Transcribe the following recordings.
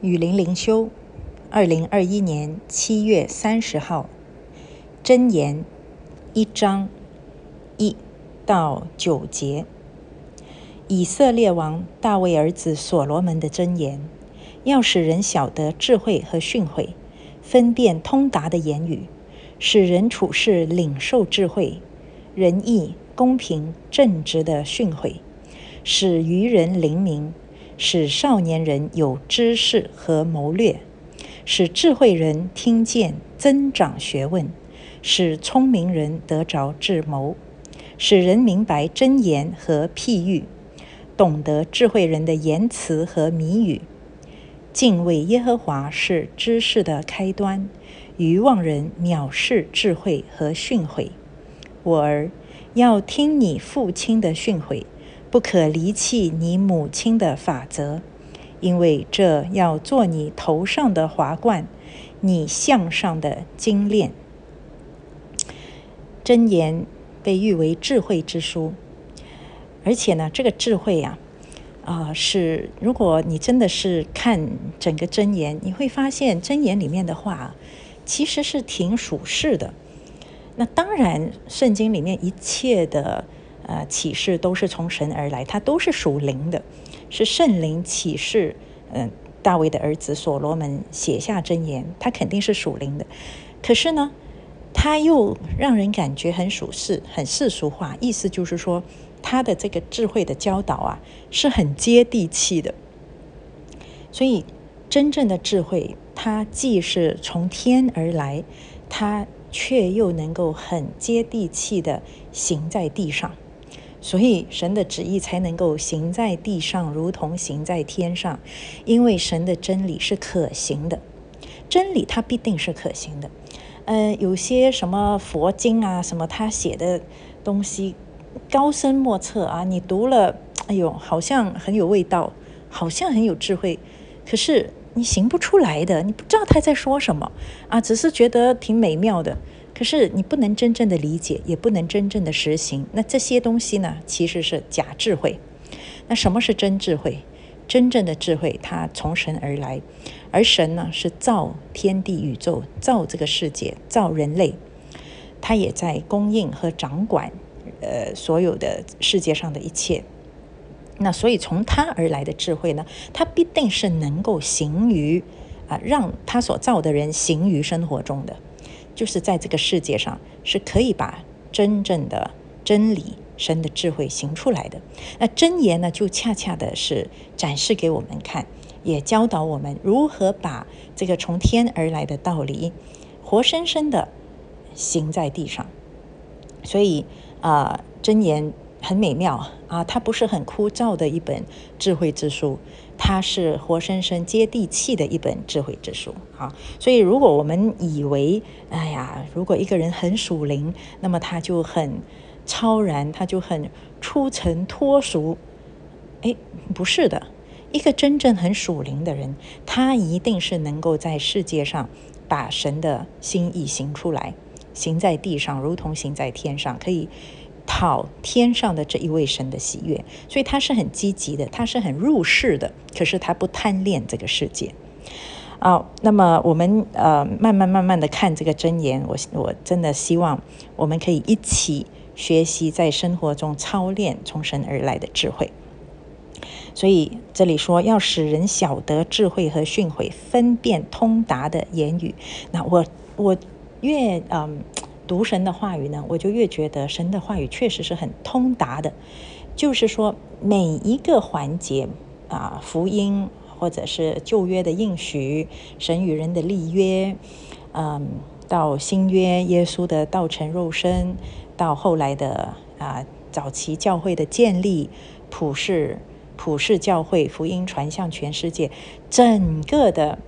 雨林灵修，二零二一年七月三十号，箴言一章一到九节，以色列王大卫儿子所罗门的箴言，要使人晓得智慧和训诲，分辨通达的言语，使人处事领受智慧、仁义、公平、正直的训诲，使愚人灵明。使少年人有知识和谋略，使智慧人听见增长学问，使聪明人得着智谋，使人明白真言和譬喻，懂得智慧人的言辞和谜语。敬畏耶和华是知识的开端，愚妄人藐视智慧和训诲。我儿，要听你父亲的训诲。不可离弃你母亲的法则，因为这要做你头上的华冠，你项上的金链。真言被誉为智慧之书，而且呢，这个智慧呀，啊，是如果你真的是看整个真言，你会发现真言里面的话，其实是挺属实的。那当然，圣经里面一切的。呃，启示都是从神而来，它都是属灵的，是圣灵启示。嗯，大卫的儿子所罗门写下箴言，他肯定是属灵的。可是呢，他又让人感觉很属世、很世俗化，意思就是说，他的这个智慧的教导啊，是很接地气的。所以，真正的智慧，它既是从天而来，它却又能够很接地气的行在地上。所以神的旨意才能够行在地上，如同行在天上，因为神的真理是可行的，真理它必定是可行的。呃，有些什么佛经啊，什么他写的东西高深莫测啊，你读了，哎呦，好像很有味道，好像很有智慧，可是你行不出来的，你不知道他在说什么啊，只是觉得挺美妙的。可是你不能真正的理解，也不能真正的实行。那这些东西呢，其实是假智慧。那什么是真智慧？真正的智慧，它从神而来，而神呢，是造天地宇宙，造这个世界，造人类，他也在供应和掌管，呃，所有的世界上的一切。那所以从他而来的智慧呢，他必定是能够行于啊，让他所造的人行于生活中的。就是在这个世界上是可以把真正的真理、神的智慧行出来的。那真言呢，就恰恰的是展示给我们看，也教导我们如何把这个从天而来的道理，活生生的行在地上。所以啊，真言。很美妙啊，它不是很枯燥的一本智慧之书，它是活生生、接地气的一本智慧之书啊。所以，如果我们以为，哎呀，如果一个人很属灵，那么他就很超然，他就很出尘脱俗，哎，不是的。一个真正很属灵的人，他一定是能够在世界上把神的心意行出来，行在地上，如同行在天上，可以。讨天上的这一位神的喜悦，所以他是很积极的，他是很入世的，可是他不贪恋这个世界。啊，那么我们呃慢慢慢慢的看这个真言，我我真的希望我们可以一起学习在生活中操练从神而来的智慧。所以这里说要使人晓得智慧和训诲，分辨通达的言语。那我我越嗯。读神的话语呢，我就越觉得神的话语确实是很通达的。就是说，每一个环节啊，福音或者是旧约的应许，神与人的立约，嗯，到新约耶稣的道成肉身，到后来的啊早期教会的建立，普世普世教会福音传向全世界，整个的。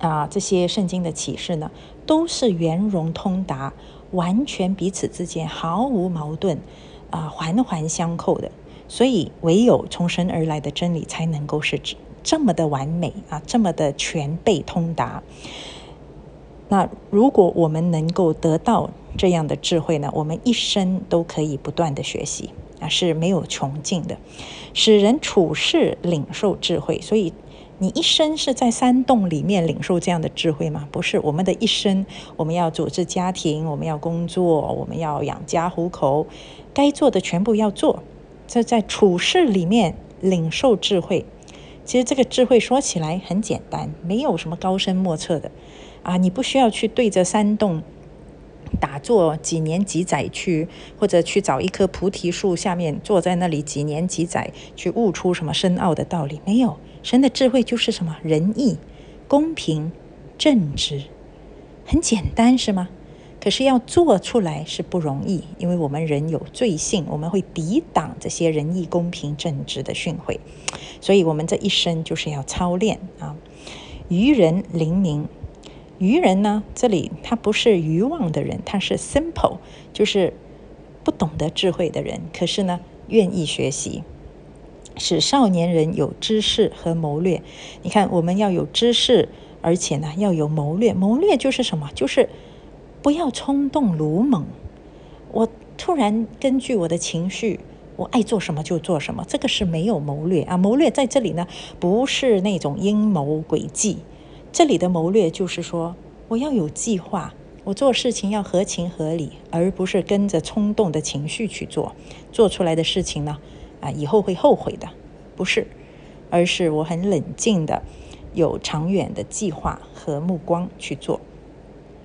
啊，这些圣经的启示呢，都是圆融通达，完全彼此之间毫无矛盾，啊，环环相扣的。所以，唯有从神而来的真理，才能够是这么的完美啊，这么的全备通达。那如果我们能够得到这样的智慧呢，我们一生都可以不断的学习啊，是没有穷尽的，使人处事领受智慧。所以。你一生是在山洞里面领受这样的智慧吗？不是，我们的一生，我们要组织家庭，我们要工作，我们要养家糊口，该做的全部要做。这在处事里面领受智慧。其实这个智慧说起来很简单，没有什么高深莫测的啊！你不需要去对着山洞打坐几年几载去，或者去找一棵菩提树下面坐在那里几年几载去悟出什么深奥的道理。没有，神的智慧就是什么？仁义、公平、正直，很简单，是吗？可是要做出来是不容易，因为我们人有罪性，我们会抵挡这些仁义、公平、正直的训诲，所以我们这一生就是要操练啊。愚人灵明，愚人呢，这里他不是愚妄的人，他是 simple，就是不懂得智慧的人，可是呢，愿意学习，使少年人有知识和谋略。你看，我们要有知识，而且呢，要有谋略。谋略就是什么？就是。不要冲动鲁莽。我突然根据我的情绪，我爱做什么就做什么，这个是没有谋略啊。谋略在这里呢，不是那种阴谋诡计。这里的谋略就是说，我要有计划，我做事情要合情合理，而不是跟着冲动的情绪去做。做出来的事情呢，啊，以后会后悔的，不是，而是我很冷静的，有长远的计划和目光去做。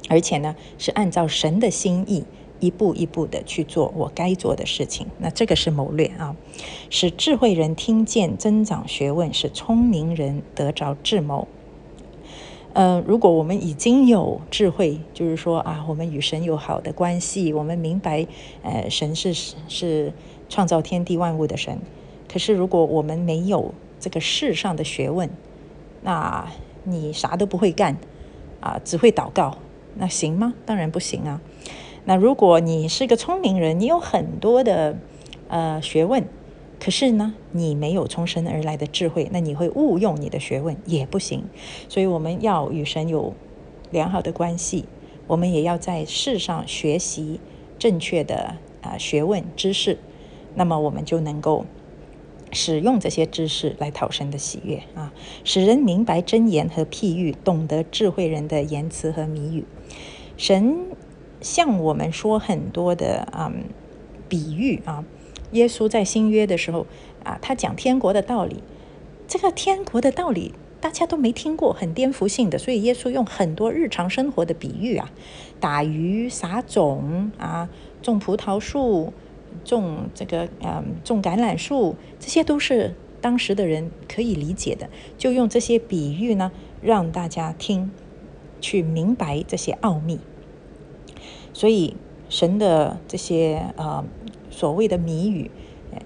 而且呢，是按照神的心意一步一步的去做我该做的事情。那这个是谋略啊，使智慧人听见增长学问，使聪明人得着智谋。呃，如果我们已经有智慧，就是说啊，我们与神有好的关系，我们明白，呃，神是是创造天地万物的神。可是如果我们没有这个世上的学问，那你啥都不会干啊，只会祷告。那行吗？当然不行啊。那如果你是个聪明人，你有很多的呃学问，可是呢，你没有从神而来的智慧，那你会误用你的学问也不行。所以我们要与神有良好的关系，我们也要在世上学习正确的啊学问知识，那么我们就能够。使用这些知识来讨神的喜悦啊，使人明白真言和譬喻，懂得智慧人的言辞和谜语。神向我们说很多的啊比喻啊。耶稣在新约的时候啊，他讲天国的道理，这个天国的道理大家都没听过，很颠覆性的，所以耶稣用很多日常生活的比喻啊，打鱼、撒种啊，种葡萄树。种这个嗯，种橄榄树，这些都是当时的人可以理解的。就用这些比喻呢，让大家听，去明白这些奥秘。所以神的这些呃所谓的谜语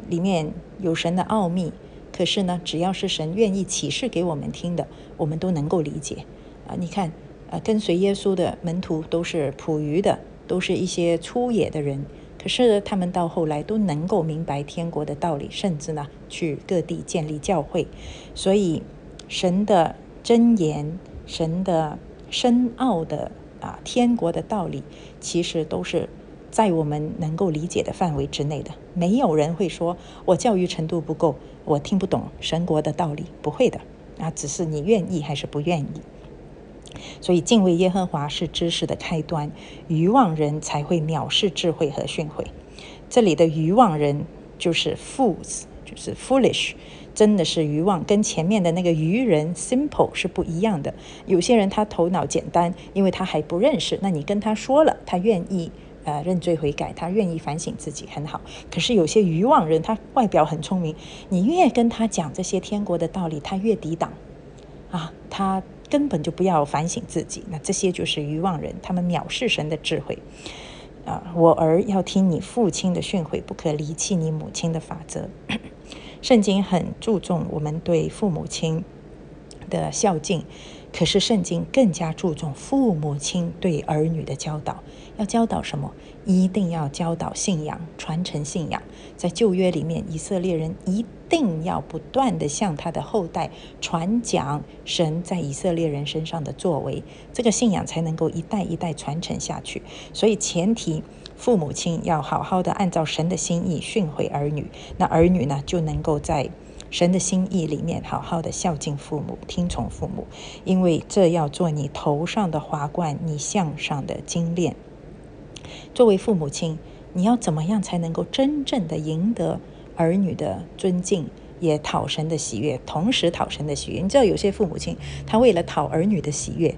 里面有神的奥秘，可是呢，只要是神愿意启示给我们听的，我们都能够理解。啊，你看，呃，跟随耶稣的门徒都是捕鱼的，都是一些粗野的人。可是他们到后来都能够明白天国的道理，甚至呢去各地建立教会。所以神的真言、神的深奥的啊天国的道理，其实都是在我们能够理解的范围之内的。没有人会说我教育程度不够，我听不懂神国的道理，不会的啊，只是你愿意还是不愿意。所以敬畏耶和华是知识的开端，愚妄人才会藐视智慧和训诲。这里的愚妄人就是 fools，就是 foolish，真的是愚妄，跟前面的那个愚人 simple 是不一样的。有些人他头脑简单，因为他还不认识，那你跟他说了，他愿意呃认罪悔改，他愿意反省自己，很好。可是有些愚妄人，他外表很聪明，你越跟他讲这些天国的道理，他越抵挡啊，他。根本就不要反省自己，那这些就是愚妄人，他们藐视神的智慧。啊，我儿要听你父亲的训诲，不可离弃你母亲的法则。圣经很注重我们对父母亲的孝敬。可是圣经更加注重父母亲对儿女的教导，要教导什么？一定要教导信仰，传承信仰。在旧约里面，以色列人一定要不断的向他的后代传讲神在以色列人身上的作为，这个信仰才能够一代一代传承下去。所以前提，父母亲要好好的按照神的心意训诲儿女，那儿女呢就能够在。神的心意里面，好好的孝敬父母，听从父母，因为这要做你头上的华冠，你项上的金链。作为父母亲，你要怎么样才能够真正的赢得儿女的尊敬，也讨神的喜悦，同时讨神的喜悦？你知道有些父母亲，他为了讨儿女的喜悦。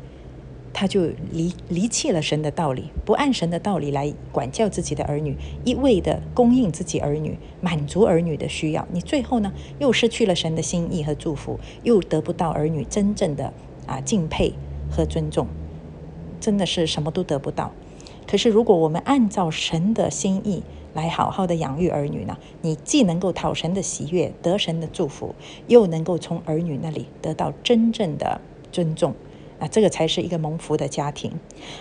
他就离离弃了神的道理，不按神的道理来管教自己的儿女，一味的供应自己儿女，满足儿女的需要。你最后呢，又失去了神的心意和祝福，又得不到儿女真正的啊敬佩和尊重，真的是什么都得不到。可是如果我们按照神的心意来好好的养育儿女呢，你既能够讨神的喜悦，得神的祝福，又能够从儿女那里得到真正的尊重。啊，这个才是一个蒙福的家庭，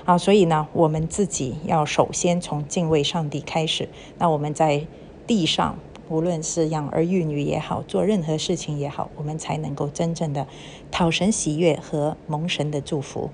啊，所以呢，我们自己要首先从敬畏上帝开始。那我们在地上，无论是养儿育女也好，做任何事情也好，我们才能够真正的讨神喜悦和蒙神的祝福。